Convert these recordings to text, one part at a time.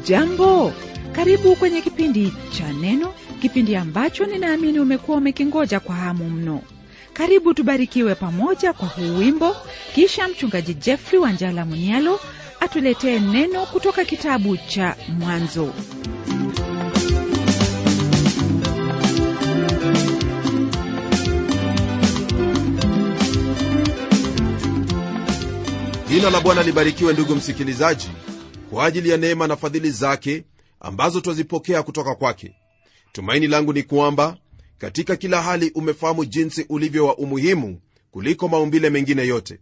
hujambo karibu kwenye kipindi cha neno kipindi ambacho ninaamini umekuwa umekingoja kwa hamu mno. Karibu tubarikiwe pamoja kwa huu wimbo kisha mchungaji jeffrey wanjala munialo atuletee neno kutoka kitabu cha mwanzo. Jina la bwana libarikiwe ndugu msikilizaji kwa ajili ya neema na fadhili zake ambazo twazipokea kutoka kwake. Tumaini langu ni kwamba katika kila hali umefahamu jinsi ulivyo wa umuhimu kuliko maumbile mengine yote.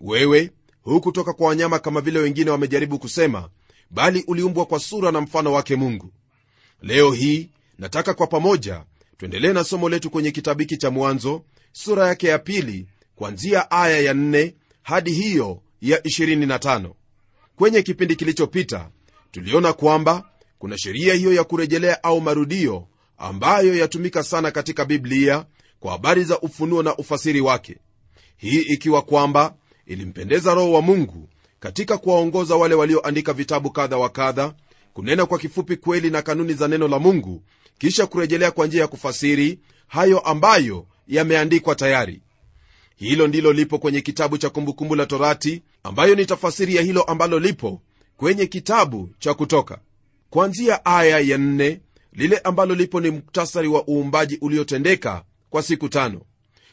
Wewe hukutoka kwa wanyama kama vile wengine wamejaribu kusema bali uliumbwa kwa sura na mfano wake mungu. Leo hii nataka kwa pamoja tuendelee na somo letu kwenye kitabu hiki cha mwanzo sura yake ya pili kwanzia aya ya 4 hadi hiyo ya 25 kwenye kipindi kilichopita tuliona kwamba kuna sheria hiyo ya kurejelea au marudio ambayo yatumika sana katika biblia kwa habari za ufunuo na ufasiri wake. Hii ikiwa kwamba ilimpendeza roho wa mungu katika kuwaongoza wale walioandika vitabu kadha wa kadha kunena kwa kifupi kweli na kanuni za neno la mungu kisha kurejelea kwa njia ya kufasiri hayo ambayo yameandikwa tayari hilo ndilo lipo kwenye kitabu cha kumbukumbu la torati ambayo ni tafasiri ya hilo ambalo lipo kwenye kitabu cha kutoka. Kwanzia aya ya nne lile ambalo lipo ni muktasari wa uumbaji uliotendeka kwa siku tano.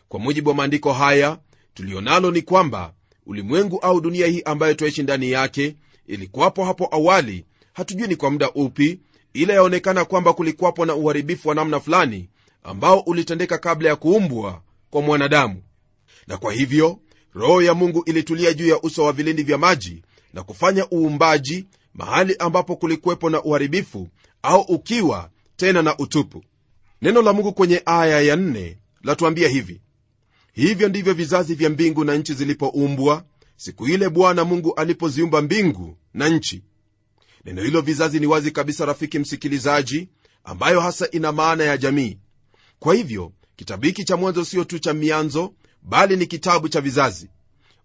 Kwa mujibu wa maandiko haya tulionalo ni kwamba ulimwengu au dunia hii ambayo twaishi ndani yake ilikuwapo hapo awali hatujui ni kwa muda upi ila yaonekana kwamba kulikuwapo na uharibifu wa namna fulani ambao ulitendeka kabla ya kuumbwa kwa mwanadamu na kwa hivyo roho ya mungu ilitulia juu ya uso wa vilindi vya maji na kufanya uumbaji mahali ambapo kulikuwepo na uharibifu au ukiwa tena na utupu. Neno la mungu kwenye aya ya nne latuambia hivi hivyo ndivyo vizazi vya mbingu na nchi zilipoumbwa siku ile bwana mungu alipoziumba mbingu na nchi. Neno hilo vizazi ni wazi kabisa rafiki msikilizaji ambayo hasa ina maana ya jamii. Kwa hivyo kitabu hiki cha mwanzo sio tu cha mianzo bali ni kitabu cha vizazi.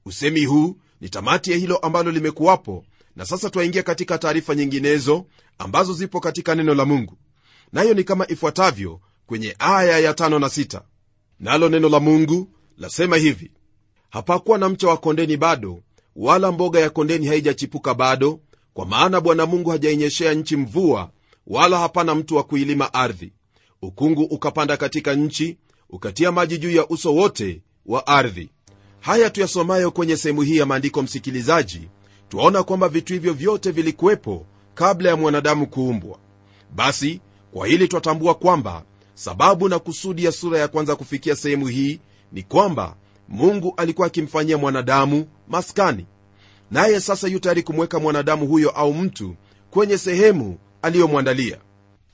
Usemi huu ni tamati ya hilo ambalo limekuwapo na sasa twaingia katika taarifa nyinginezo ambazo zipo katika neno la mungu. Nayo ni kama ifuatavyo kwenye aya ya tano na sita. Nalo neno la mungu lasema hivi hapakuwa na mcha wa kondeni bado wala mboga ya kondeni haijachipuka bado kwa maana bwana mungu hajainyeshea nchi mvua wala hapana mtu wa kuilima ardhi. Ukungu ukapanda katika nchi ukatia maji juu ya uso wote wa ardhi. Haya tuyasomayo kwenye sehemu hii ya maandiko msikilizaji twaona kwamba vitu hivyo vyote vilikuwepo kabla ya mwanadamu kuumbwa. Basi kwa hili twatambua kwamba sababu na kusudi ya sura ya kwanza kufikia sehemu hii ni kwamba mungu alikuwa akimfanyia mwanadamu maskani. Naye sasa yu tayari kumweka mwanadamu huyo au mtu kwenye sehemu aliyomwandalia.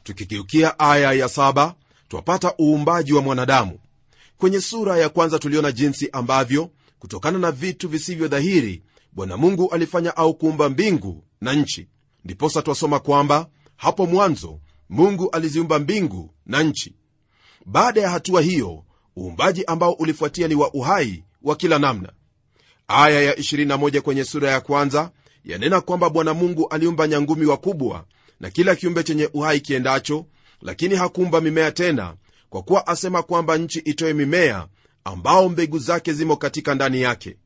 Tukikiukia aya ya saba twapata uumbaji wa mwanadamu kwenye sura ya kwanza tuliona jinsi ambavyo kutokana na vitu visivyo dhahiri bwana mungu alifanya au kuumba mbingu na nchi. Ndiposa twasoma kwamba hapo mwanzo mungu aliziumba mbingu na nchi. Baada ya hatua hiyo uumbaji ambao ulifuatia ni wa uhai wa kila namna. Aya ya 21 kwenye sura ya kwanza yanena kwamba bwana mungu aliumba nyangumi wakubwa na kila kiumbe chenye uhai kiendacho lakini hakuumba mimea tena kwa kuwa asema kwamba nchi itoe mimea ambao mbegu zake zimo katika ndani yake.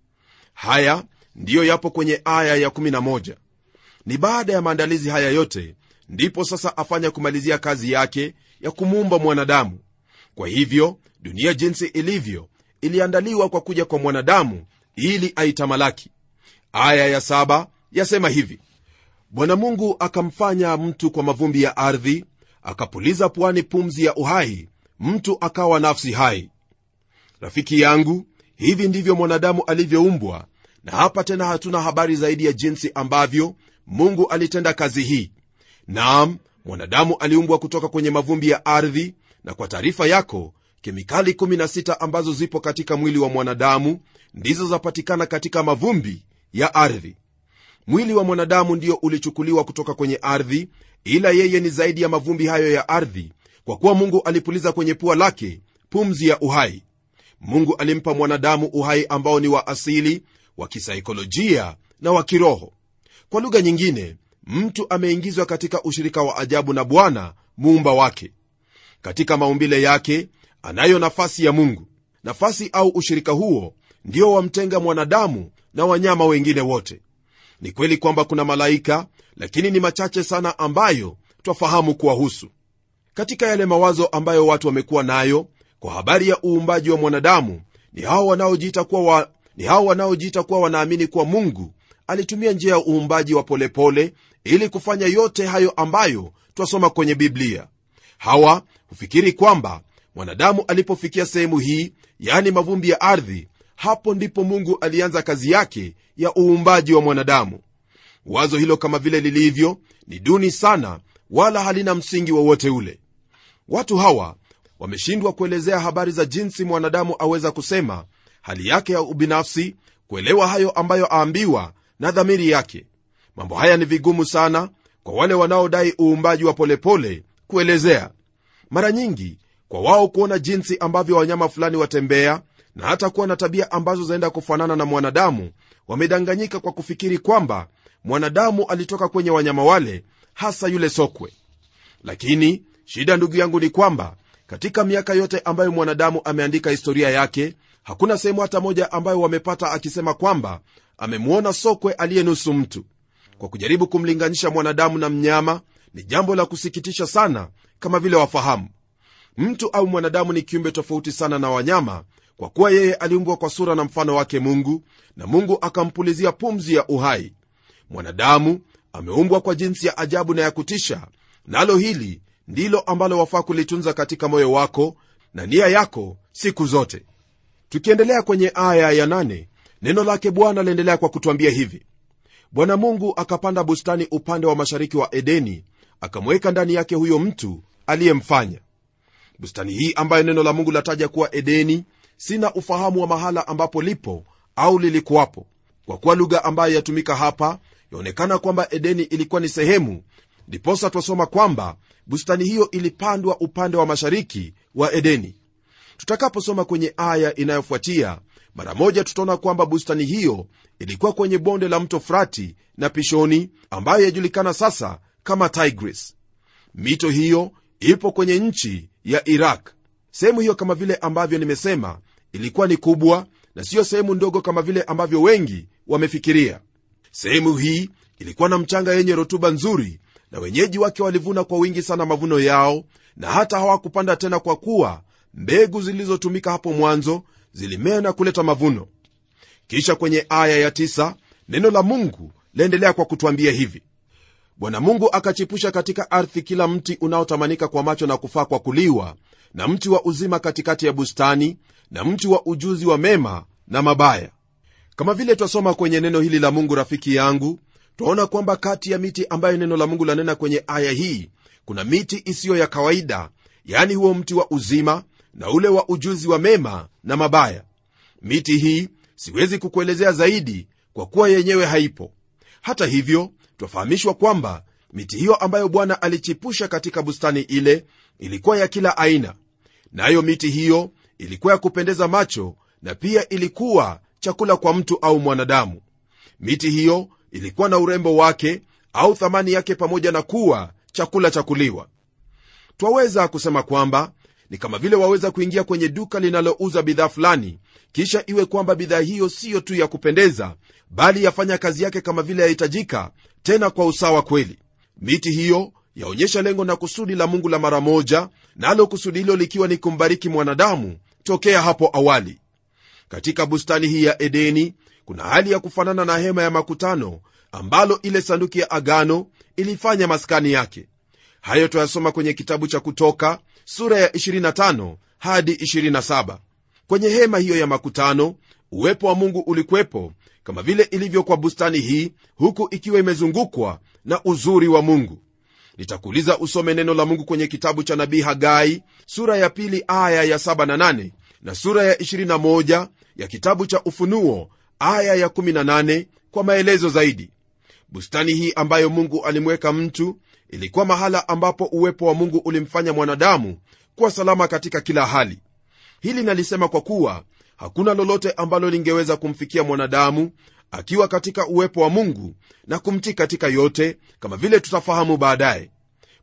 Haya ndiyo yapo kwenye aya ya11 ni baada ya maandalizi haya yote ndipo sasa afanya kumalizia kazi yake ya kumuumba mwanadamu. Kwa hivyo dunia jinsi ilivyo iliandaliwa kwa kuja kwa mwanadamu ili aitamalaki. Aya ya saba yasema hivi. Bwana mungu akamfanya mtu kwa mavumbi ya ardhi akapuliza puani pumzi ya uhai mtu akawa nafsi hai. Rafiki yangu hivi ndivyo mwanadamu alivyoumbwa na hapa tena hatuna habari zaidi ya jinsi ambavyo mungu alitenda kazi hii. Naam mwanadamu aliumbwa kutoka kwenye mavumbi ya ardhi na kwa taarifa yako kemikali 16 ambazo zipo katika mwili wa mwanadamu ndizo zapatikana katika mavumbi ya ardhi. Mwili wa mwanadamu ndio ulichukuliwa kutoka kwenye ardhi ila yeye ni zaidi ya mavumbi hayo ya ardhi kwa kuwa mungu alipuliza kwenye pua lake pumzi ya uhai. Mungu alimpa mwanadamu uhai ambao ni wa asili wa kisaikolojia na wa kiroho. Kwa lugha nyingine mtu ameingizwa katika ushirika wa ajabu na bwana muumba wake. Katika maumbile yake anayo nafasi ya mungu. Nafasi au ushirika huo ndio wamtenga mwanadamu na wanyama wengine wote. Ni kweli kwamba kuna malaika lakini ni machache sana ambayo twafahamu kuwahusu katika yale mawazo ambayo watu wamekuwa nayo kwa habari ya uumbaji wa mwanadamu ni hao wanaojiita kuwa wanaamini kuwa mungu alitumia njia ya uumbaji wa polepole pole, ili kufanya yote hayo ambayo twasoma kwenye biblia. Hawa hufikiri kwamba mwanadamu alipofikia sehemu hii yaani mavumbi ya ardhi hapo ndipo mungu alianza kazi yake ya uumbaji wa mwanadamu. Wazo hilo kama vile lilivyo ni duni sana wala halina msingi wowote ule watu hawa wameshindwa kuelezea habari za jinsi mwanadamu aweza kusema hali yake ya ubinafsi kuelewa hayo ambayo aambiwa na dhamiri yake. Mambo haya ni vigumu sana kwa wale wanaodai uumbaji wa polepole pole, kuelezea. Mara nyingi kwa wao kuona jinsi ambavyo wanyama fulani watembea na hata kuwa na tabia ambazo zaenda kufanana na mwanadamu wamedanganyika kwa kufikiri kwamba mwanadamu alitoka kwenye wanyama wale hasa yule sokwe. Lakini shida ndugu yangu ni kwamba katika miaka yote ambayo mwanadamu ameandika historia yake hakuna sehemu hata moja ambayo wamepata akisema kwamba amemwona sokwe aliyenusu mtu. Kwa kujaribu kumlinganisha mwanadamu na mnyama ni jambo la kusikitisha sana kama vile wafahamu. Mtu au mwanadamu ni kiumbe tofauti sana na wanyama kwa kuwa yeye aliumbwa kwa sura na mfano wake mungu na mungu akampulizia pumzi ya uhai. Mwanadamu ameumbwa kwa jinsi ya ajabu na ya kutisha nalo hili ndilo ambalo wafaa kulitunza katika moyo wako na nia yako siku zote. Tukiendelea kwenye aya ya nane, neno lake bwana liendelea kwa kutwambia hivi. Bwana mungu akapanda bustani upande wa mashariki wa edeni akamweka ndani yake huyo mtu aliyemfanya. Bustani hii ambayo neno la mungu lataja kuwa edeni sina ufahamu wa mahala ambapo lipo au lilikuwapo. Kwa kuwa lugha ambayo yatumika hapa yaonekana kwamba edeni ilikuwa ni sehemu ndiposa twasoma kwamba bustani hiyo ilipandwa upande wa mashariki wa edeni. Tutakaposoma kwenye aya inayofuatia mara moja tutaona kwamba bustani hiyo ilikuwa kwenye bonde la mto frati na pishoni ambayo yajulikana sasa kama tigris. Mito hiyo ipo kwenye nchi ya iraq sehemu hiyo kama vile ambavyo nimesema ilikuwa ni kubwa na siyo sehemu ndogo kama vile ambavyo wengi wamefikiria. Sehemu hii ilikuwa na mchanga yenye rotuba nzuri na wenyeji wake walivuna kwa wingi sana mavuno yao na hata hawakupanda tena kwa kuwa mbegu zilizotumika hapo mwanzo zilimea na kuleta mavuno. Kisha kwenye aya ya tisa, neno la mungu laendelea kwa kutwambia hivi. Bwana mungu akachipusha katika ardhi kila mti unaotamanika kwa macho na kufaa kwa kuliwa na mti wa uzima katikati ya bustani na mti wa ujuzi wa mema na mabaya. Kama vile twasoma kwenye neno hili la mungu rafiki yangu twaona kwamba kati ya miti ambayo neno la mungu lanena kwenye aya hii kuna miti isiyo ya kawaida yaani huo mti wa uzima na ule wa ujuzi wa mema na mabaya. Miti hii siwezi kukuelezea zaidi kwa kuwa yenyewe haipo. Hata hivyo twafahamishwa kwamba miti hiyo ambayo bwana alichipusha katika bustani ile ilikuwa ya kila aina. Nayo na miti hiyo ilikuwa ya kupendeza macho na pia ilikuwa chakula kwa mtu au mwanadamu. Miti hiyo ilikuwa na urembo wake au thamani yake pamoja na kuwa chakula cha kuliwa. Twaweza kusema kwamba ni kama vile waweza kuingia kwenye duka linalouza bidhaa fulani kisha iwe kwamba bidhaa hiyo siyo tu ya kupendeza bali yafanya kazi yake kama vile yahitajika tena kwa usawa kweli. Miti hiyo yaonyesha lengo na kusudi la mungu la mara moja nalo kusudi hilo likiwa ni kumbariki mwanadamu tokea hapo awali. Katika bustani hii ya edeni kuna hali ya kufanana na hema ya makutano ambalo ile sanduki ya agano ilifanya maskani yake. Hayo twayasoma kwenye kitabu cha kutoka sura ya 25 hadi 27 kwenye hema hiyo ya makutano uwepo wa mungu ulikwepo kama vile ilivyo kwa bustani hii huku ikiwa imezungukwa na uzuri wa mungu. Nitakuuliza usome neno la mungu kwenye kitabu cha nabii hagai sura ya pili aya ya 7 na 8 na sura ya 21 ya kitabu cha ufunuo aya ya 18 kwa maelezo zaidi. Bustani hii ambayo mungu alimweka mtu ilikuwa mahala ambapo uwepo wa mungu ulimfanya mwanadamu kuwa salama katika kila hali. Hili nalisema kwa kuwa hakuna lolote ambalo lingeweza kumfikia mwanadamu akiwa katika uwepo wa mungu na kumtii katika yote kama vile tutafahamu baadaye.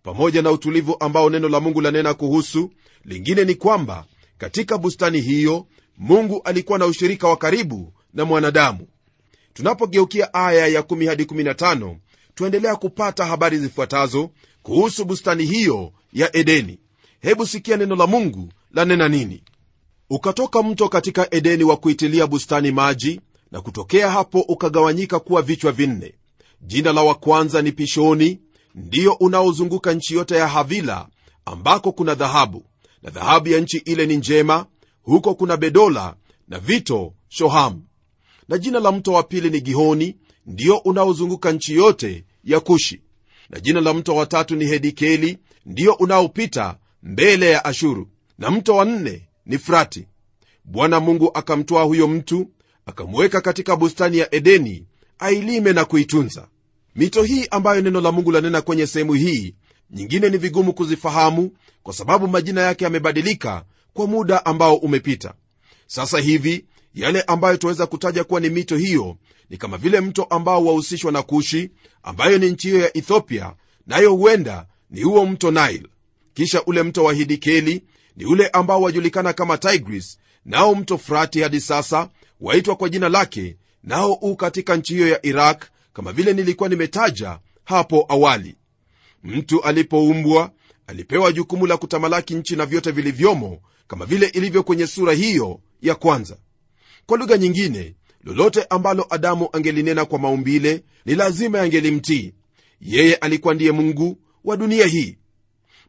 Pamoja na utulivu ambao neno la mungu lanena kuhusu lingine ni kwamba katika bustani hiyo mungu alikuwa na ushirika wa karibu na mwanadamu. Tunapogeukia aya ya 1 hadi 15 tuendelea kupata habari zifuatazo kuhusu bustani hiyo ya edeni. Hebu sikia neno la mungu lanena nini. Ukatoka mto katika edeni wa kuitilia bustani maji na kutokea hapo ukagawanyika kuwa vichwa vinne. Jina la wa kwanza ni pishoni ndiyo unaozunguka nchi yote ya havila ambako kuna dhahabu. Na dhahabu ya nchi ile ni njema huko kuna bedola na vito shohamu na jina la mto wa pili ni gihoni ndiyo unaozunguka nchi yote ya kushi. Na jina la mto wa tatu ni hedikeli ndiyo unaopita mbele ya ashuru. Na mto wa nne ni frati. Bwana mungu akamtwaa huyo mtu akamweka katika bustani ya edeni ailime na kuitunza. Mito hii ambayo neno la mungu lanena kwenye sehemu hii nyingine ni vigumu kuzifahamu kwa sababu majina yake yamebadilika kwa muda ambao umepita. Sasa hivi yale ambayo tunaweza kutaja kuwa ni mito hiyo ni kama vile mto ambao wahusishwa na kushi ambayo ni nchi hiyo ya ethiopia nayo huenda ni huo mto nile. Kisha ule mto wa hidikeli ni ule ambao wajulikana kama tigris nao mto frati hadi sasa waitwa kwa jina lake nao u katika nchi hiyo ya iraq kama vile nilikuwa nimetaja hapo awali. Mtu alipoumbwa alipewa jukumu la kutamalaki nchi na vyote vilivyomo kama vile ilivyo kwenye sura hiyo ya kwanza kwa lugha nyingine lolote ambalo adamu angelinena kwa maumbile ni lazima yangelimtii. Yeye alikuwa ndiye mungu wa dunia hii.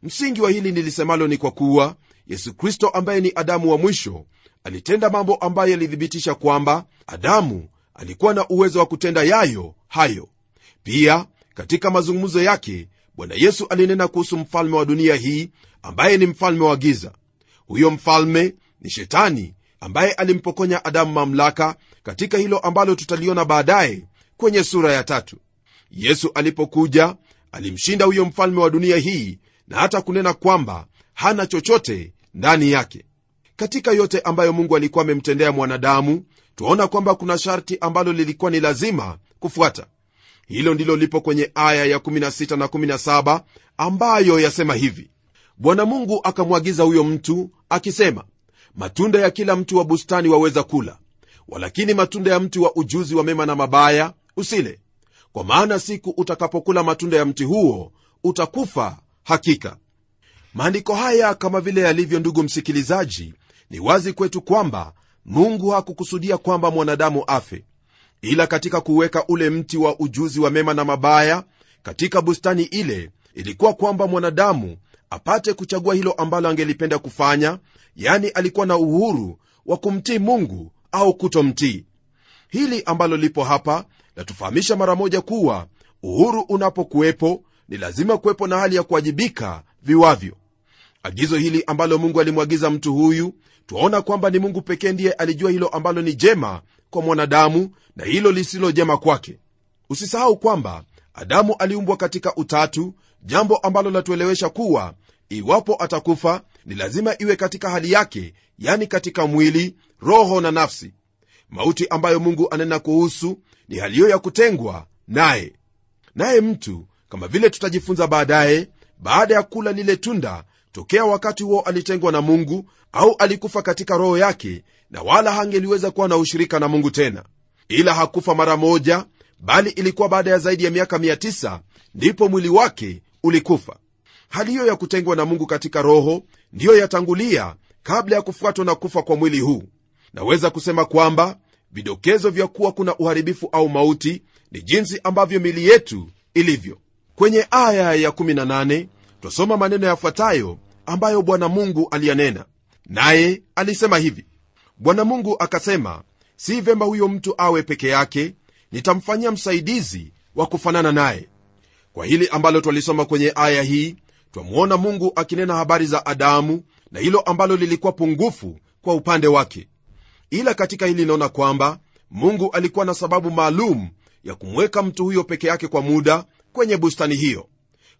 Msingi wa hili nilisemalo ni kwa kuwa yesu kristo ambaye ni adamu wa mwisho alitenda mambo ambayo yalithibitisha kwamba adamu alikuwa na uwezo wa kutenda yayo hayo. Pia katika mazungumzo yake bwana yesu alinena kuhusu mfalme wa dunia hii ambaye ni mfalme wa giza. Huyo mfalme ni shetani ambaye alimpokonya adamu mamlaka katika hilo ambalo tutaliona baadaye kwenye sura ya tatu. Yesu alipokuja alimshinda huyo mfalme wa dunia hii na hata kunena kwamba hana chochote ndani yake. Katika yote ambayo mungu alikuwa amemtendea mwanadamu twaona kwamba kuna sharti ambalo lilikuwa ni lazima kufuata. Hilo ndilo lipo kwenye aya ya 16 na 17 ambayo yasema hivi. Bwana mungu akamwagiza huyo mtu akisema matunda ya kila mtu wa bustani waweza kula. Walakini matunda ya mti wa ujuzi wa mema na mabaya usile. Kwa maana siku utakapokula matunda ya mti huo utakufa hakika. Maandiko haya kama vile yalivyo ndugu msikilizaji ni wazi kwetu kwamba mungu hakukusudia kwamba mwanadamu afe. Ila katika kuweka ule mti wa ujuzi wa mema na mabaya katika bustani ile ilikuwa kwamba mwanadamu apate kuchagua hilo ambalo angelipenda kufanya yani alikuwa na uhuru wa kumtii mungu au kutomtii. Hili ambalo lipo hapa latufahamisha mara moja kuwa uhuru unapokuwepo ni lazima kuwepo na hali ya kuwajibika viwavyo. Agizo hili ambalo mungu alimwagiza mtu huyu twaona kwamba ni mungu pekee ndiye alijua hilo ambalo ni jema kwa mwanadamu na hilo lisilo jema kwake. Usisahau kwamba adamu aliumbwa katika utatu jambo ambalo latuelewesha kuwa iwapo atakufa ni lazima iwe katika hali yake yani katika mwili roho na nafsi. Mauti ambayo mungu anena kuhusu ni hali hiyo ya kutengwa naye. Naye mtu kama vile tutajifunza baadaye baada ya kula lile tunda tokea wakati huo alitengwa na mungu au alikufa katika roho yake na wala hangeliweza kuwa na ushirika na mungu tena. Ila hakufa mara moja bali ilikuwa baada ya zaidi ya miaka 900 ndipo mwili wake ulikufa hali hiyo ya kutengwa na mungu katika roho ndiyo yatangulia kabla ya kufuatwa na kufa kwa mwili huu. Naweza kusema kwamba vidokezo vya kuwa kuna uharibifu au mauti ni jinsi ambavyo mili yetu ilivyo. Kwenye aya ya 18 twasoma maneno yafuatayo ambayo bwana mungu aliyanena. Naye alisema hivi. Bwana mungu akasema si vyema huyo mtu awe peke yake nitamfanyia msaidizi wa kufanana naye. Kwa hili ambalo twalisoma kwenye aya hii twamwona mungu akinena habari za adamu na hilo ambalo lilikuwa pungufu kwa upande wake. Ila katika hili inaona kwamba mungu alikuwa na sababu maalum ya kumweka mtu huyo peke yake kwa muda kwenye bustani hiyo.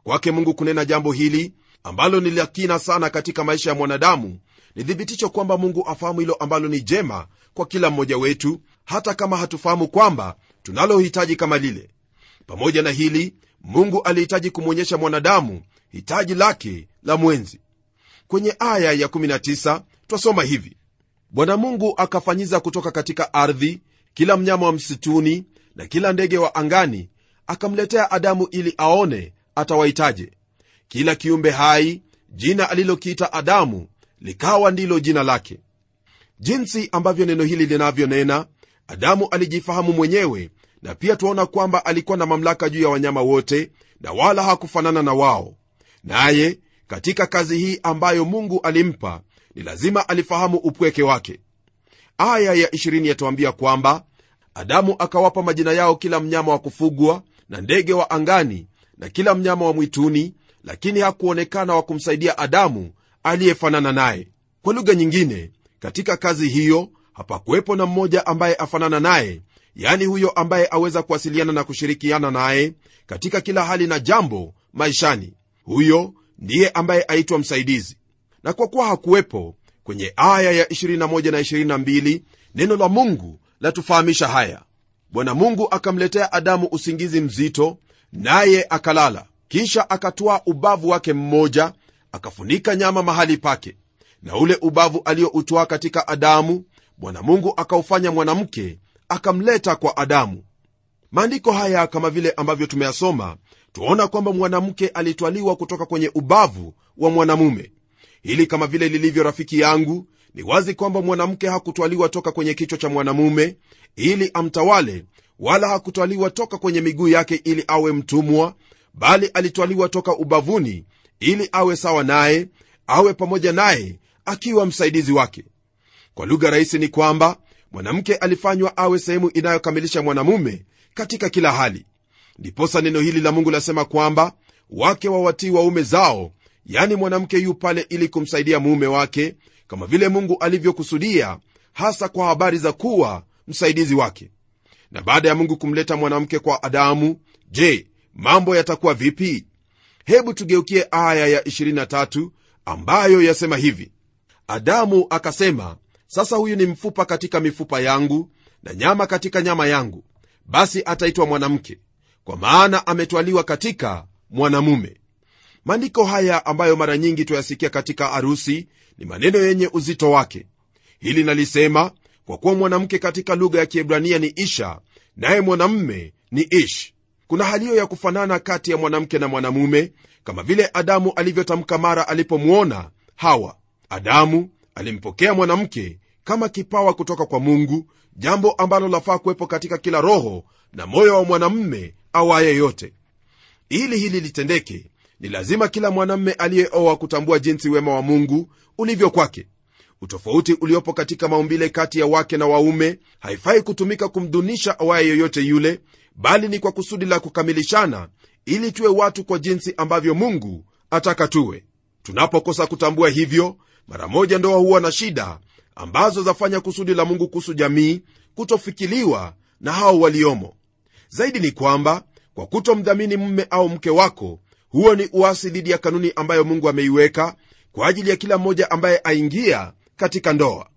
Kwake mungu kunena jambo hili ambalo ni la kina sana katika maisha ya mwanadamu ni thibitisho kwamba mungu afahamu hilo ambalo ni jema kwa kila mmoja wetu hata kama hatufahamu kwamba tunalohitaji kama lile. Pamoja na hili mungu alihitaji kumwonyesha mwanadamu hitaji lake la mwenzi. Kwenye aya ya 19 twasoma hivi. Bwana mungu akafanyiza kutoka katika ardhi kila mnyama wa msituni na kila ndege wa angani akamletea adamu ili aone atawaitaje. Kila kiumbe hai jina alilokiita adamu likawa ndilo jina lake. Jinsi ambavyo neno hili linavyonena adamu alijifahamu mwenyewe na pia twaona kwamba alikuwa na mamlaka juu ya wanyama wote na wala hakufanana na wao naye katika kazi hii ambayo mungu alimpa ni lazima alifahamu upweke wake. Aya ya 20 yatuambia kwamba adamu akawapa majina yao kila mnyama wa kufugwa na ndege wa angani na kila mnyama wa mwituni lakini hakuonekana wa kumsaidia adamu aliyefanana naye. Kwa lugha nyingine katika kazi hiyo hapakuwepo na mmoja ambaye afanana naye yani huyo ambaye aweza kuwasiliana na kushirikiana naye katika kila hali na jambo maishani huyo ndiye ambaye aitwa msaidizi. Na kwa kuwa hakuwepo kwenye aya ya 21 na 22 neno la mungu latufahamisha haya. Bwana mungu akamletea adamu usingizi mzito naye akalala. Kisha akatwaa ubavu wake mmoja akafunika nyama mahali pake. Na ule ubavu alioutwaa katika adamu bwana mungu akaufanya mwanamke akamleta kwa adamu maandiko haya kama vile ambavyo tumeyasoma twaona kwamba mwanamke alitwaliwa kutoka kwenye ubavu wa mwanamume. Hili kama vile lilivyo rafiki yangu ni wazi kwamba mwanamke hakutwaliwa toka kwenye kichwa cha mwanamume ili amtawale wala hakutwaliwa toka kwenye miguu yake ili awe mtumwa bali alitwaliwa toka ubavuni ili awe sawa naye awe pamoja naye akiwa msaidizi wake. Kwa lugha rahisi ni kwamba mwanamke alifanywa awe sehemu inayokamilisha mwanamume katika kila hali. Ndiposa neno hili la mungu lasema kwamba wake wawatii waume zao yani mwanamke yu pale ili kumsaidia mume wake kama vile mungu alivyokusudia hasa kwa habari za kuwa msaidizi wake. Na baada ya mungu kumleta mwanamke kwa adamu je mambo yatakuwa vipi? Hebu tugeukie aya ya 23 ambayo yasema hivi. Adamu akasema sasa huyu ni mfupa katika mifupa yangu na nyama katika nyama yangu basi ataitwa mwanamke kwa maana ametwaliwa katika mwanamume. Maandiko haya ambayo mara nyingi twayasikia katika arusi ni maneno yenye uzito wake. Hili nalisema kwa kuwa mwanamke katika lugha ya kiebrania ni isha naye mwanamme ni ish. Kuna haliyo ya kufanana kati ya mwanamke na mwanamume kama vile adamu alivyotamka mara alipomwona hawa. Adamu alimpokea mwanamke kama kipawa kutoka kwa mungu jambo ambalo lafaa kuwepo katika kila roho na moyo wa mwanamme awaye yote. Ili hili litendeke ni lazima kila mwanamme aliyeoa kutambua jinsi wema wa mungu ulivyo kwake. Utofauti uliopo katika maumbile kati ya wake na waume haifai kutumika kumdunisha awaye yoyote yule bali ni kwa kusudi la kukamilishana ili tuwe watu kwa jinsi ambavyo mungu ataka tuwe tunapokosa kutambua hivyo mara moja ndoa huwa na shida ambazo zafanya kusudi la mungu kuhusu jamii kutofikiliwa na hao waliomo. Zaidi ni kwamba kwa kutomdhamini mume au mke wako huo ni uasi dhidi ya kanuni ambayo mungu ameiweka kwa ajili ya kila mmoja ambaye aingia katika ndoa.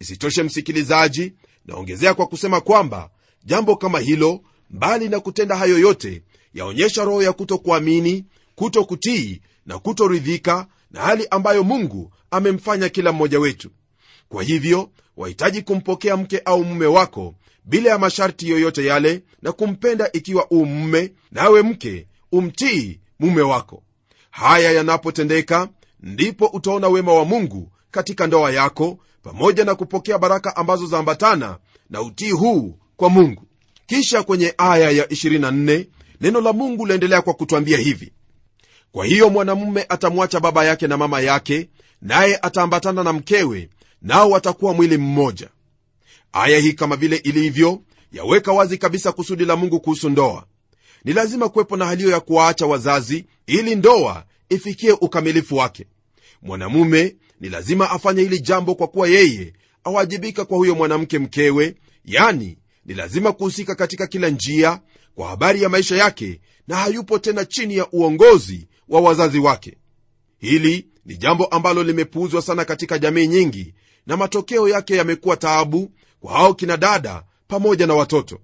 Isitoshe msikilizaji naongezea kwa kusema kwamba jambo kama hilo mbali na kutenda hayo yote yaonyesha roho ya kutokuamini kutokutii na kutoridhika na hali ambayo mungu amemfanya kila mmoja wetu kwa hivyo wahitaji kumpokea mke au mume wako bila ya masharti yoyote yale na kumpenda ikiwa u mume nawe mke umtii mume wako. Haya yanapotendeka ndipo utaona wema wa mungu katika ndoa yako pamoja na kupokea baraka ambazo zaambatana na utii huu kwa mungu. Kisha kwenye aya ya 24 neno la mungu laendelea kwa kutwambia hivi. Kwa hiyo mwanamume atamwacha baba yake na mama yake naye ataambatana na mkewe nao watakuwa mwili mmoja. Aya hii kama vile ilivyo yaweka wazi kabisa kusudi la mungu kuhusu ndoa. Ni lazima kuwepo na haliyo ya kuwaacha wazazi ili ndoa ifikie ukamilifu wake. Mwanamume ni lazima afanye hili jambo kwa kuwa yeye awajibika kwa huyo mwanamke mkewe. Yani ni lazima kuhusika katika kila njia kwa habari ya maisha yake na hayupo tena chini ya uongozi wa wazazi wake. Hili ni jambo ambalo limepuuzwa sana katika jamii nyingi na matokeo yake yamekuwa taabu kwa hao kina dada pamoja na watoto.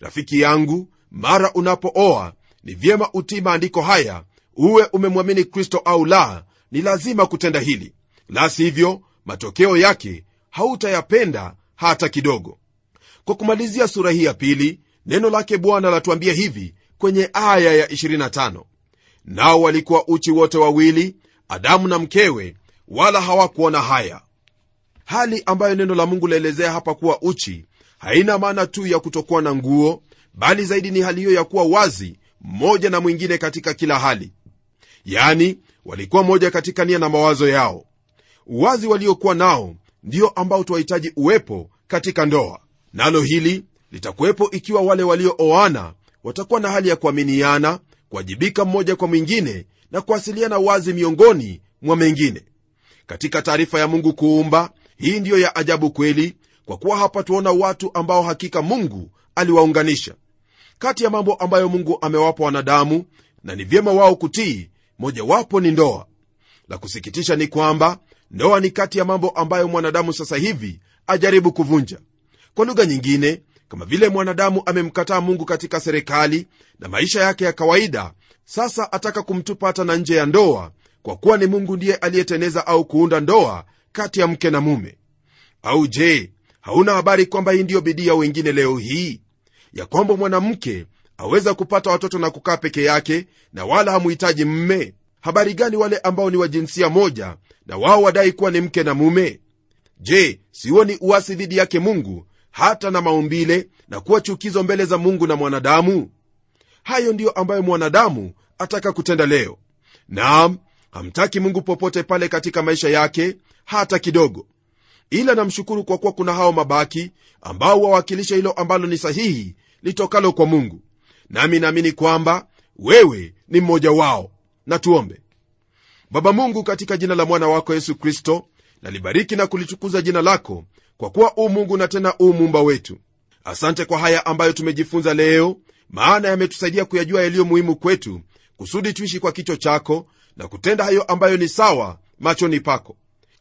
Rafiki yangu mara unapooa ni vyema utii maandiko haya uwe umemwamini kristo au la ni lazima kutenda hili. La sivyo matokeo yake hautayapenda hata kidogo. Kwa kumalizia sura hii ya pili neno lake bwana latuambia hivi kwenye aya ya 25 nao walikuwa uchi wote wawili adamu na mkewe wala hawakuona haya hali ambayo neno la mungu laelezea hapa kuwa uchi haina maana tu ya kutokuwa na nguo bali zaidi ni hali hiyo ya kuwa wazi mmoja na mwingine katika kila hali. Yaani walikuwa moja katika nia na mawazo yao. Uwazi waliokuwa nao ndio ambao twahitaji uwepo katika ndoa. Nalo hili litakuwepo ikiwa wale waliooana watakuwa na hali ya kuaminiana kuwajibika mmoja kwa mwingine na kuwasiliana wazi miongoni mwa mengine. Katika taarifa ya mungu kuumba hii ndiyo ya ajabu kweli kwa kuwa hapa tuona watu ambao hakika mungu aliwaunganisha. Kati ya mambo ambayo mungu amewapa wanadamu na ni vyema wao kutii mojawapo ni ndoa. La kusikitisha ni kwamba ndoa ni kati ya mambo ambayo mwanadamu sasa hivi ajaribu kuvunja. Kwa lugha nyingine kama vile mwanadamu amemkataa mungu katika serikali na maisha yake ya kawaida sasa ataka kumtupa hata na nje ya ndoa kwa kuwa ni mungu ndiye aliyeteneza au kuunda ndoa kati ya mke na mume. Au je hauna habari kwamba hii ndiyo bidii ya wengine leo hii? Ya kwamba mwanamke aweza kupata watoto na kukaa peke yake na wala hamuhitaji mme habari gani wale ambao ni wa jinsia moja na wao wadai kuwa ni mke na mume? Je siwo ni uasi dhidi yake mungu hata na maumbile na kuwa chukizo mbele za mungu na mwanadamu? Hayo ndiyo ambayo mwanadamu ataka kutenda leo. Naam hamtaki mungu popote pale katika maisha yake hata kidogo. Ila namshukuru kwa kuwa kuna hao mabaki ambao wawakilisha hilo ambalo ni sahihi litokalo kwa mungu. Nami naamini kwamba wewe ni mmoja wao. Na baba mungu katika jina la mwana wako yesu kristo nalibariki na kulitukuza jina lako kwa kuwa u mungu na tena u muumba wetu. Asante kwa haya ambayo tumejifunza leo maana yametusaidia kuyajua yaliyo muhimu kwetu kusudi tuishi kwa kicho chako na kutenda hayo ambayo ni sawa machoni pako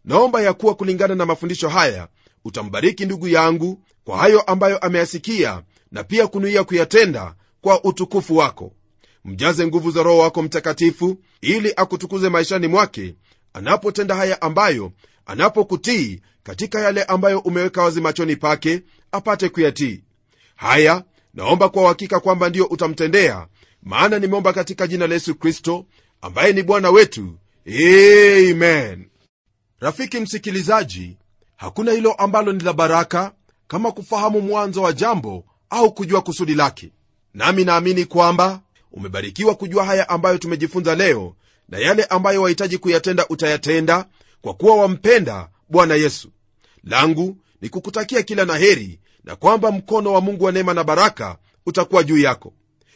naomba ya kuwa kulingana na mafundisho haya utambariki ndugu yangu kwa hayo ambayo ameyasikia na pia kunuia kuyatenda kwa utukufu wako. Mjaze nguvu za roho wako mtakatifu ili akutukuze maishani mwake anapotenda haya ambayo anapokutii katika yale ambayo umeweka wazi machoni pake apate kuyatii. Haya naomba kwa uhakika kwamba ndiyo utamtendea maana nimeomba katika jina la yesu kristo ambaye ni bwana wetu. Amen rafiki msikilizaji hakuna hilo ambalo ni la baraka kama kufahamu mwanzo wa jambo au kujua kusudi lake. Nami naamini kwamba umebarikiwa kujua haya ambayo tumejifunza leo na yale ambayo wahitaji kuyatenda utayatenda kwa kuwa wampenda bwana yesu. Langu ni kukutakia kila na heri na kwamba mkono wa mungu wa neema na baraka utakuwa juu yako.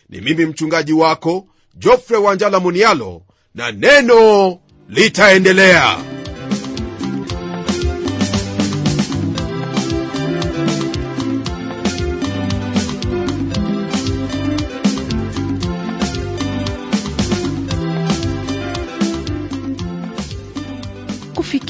Ni mimi mchungaji wako jofre wanjala munialo na neno litaendelea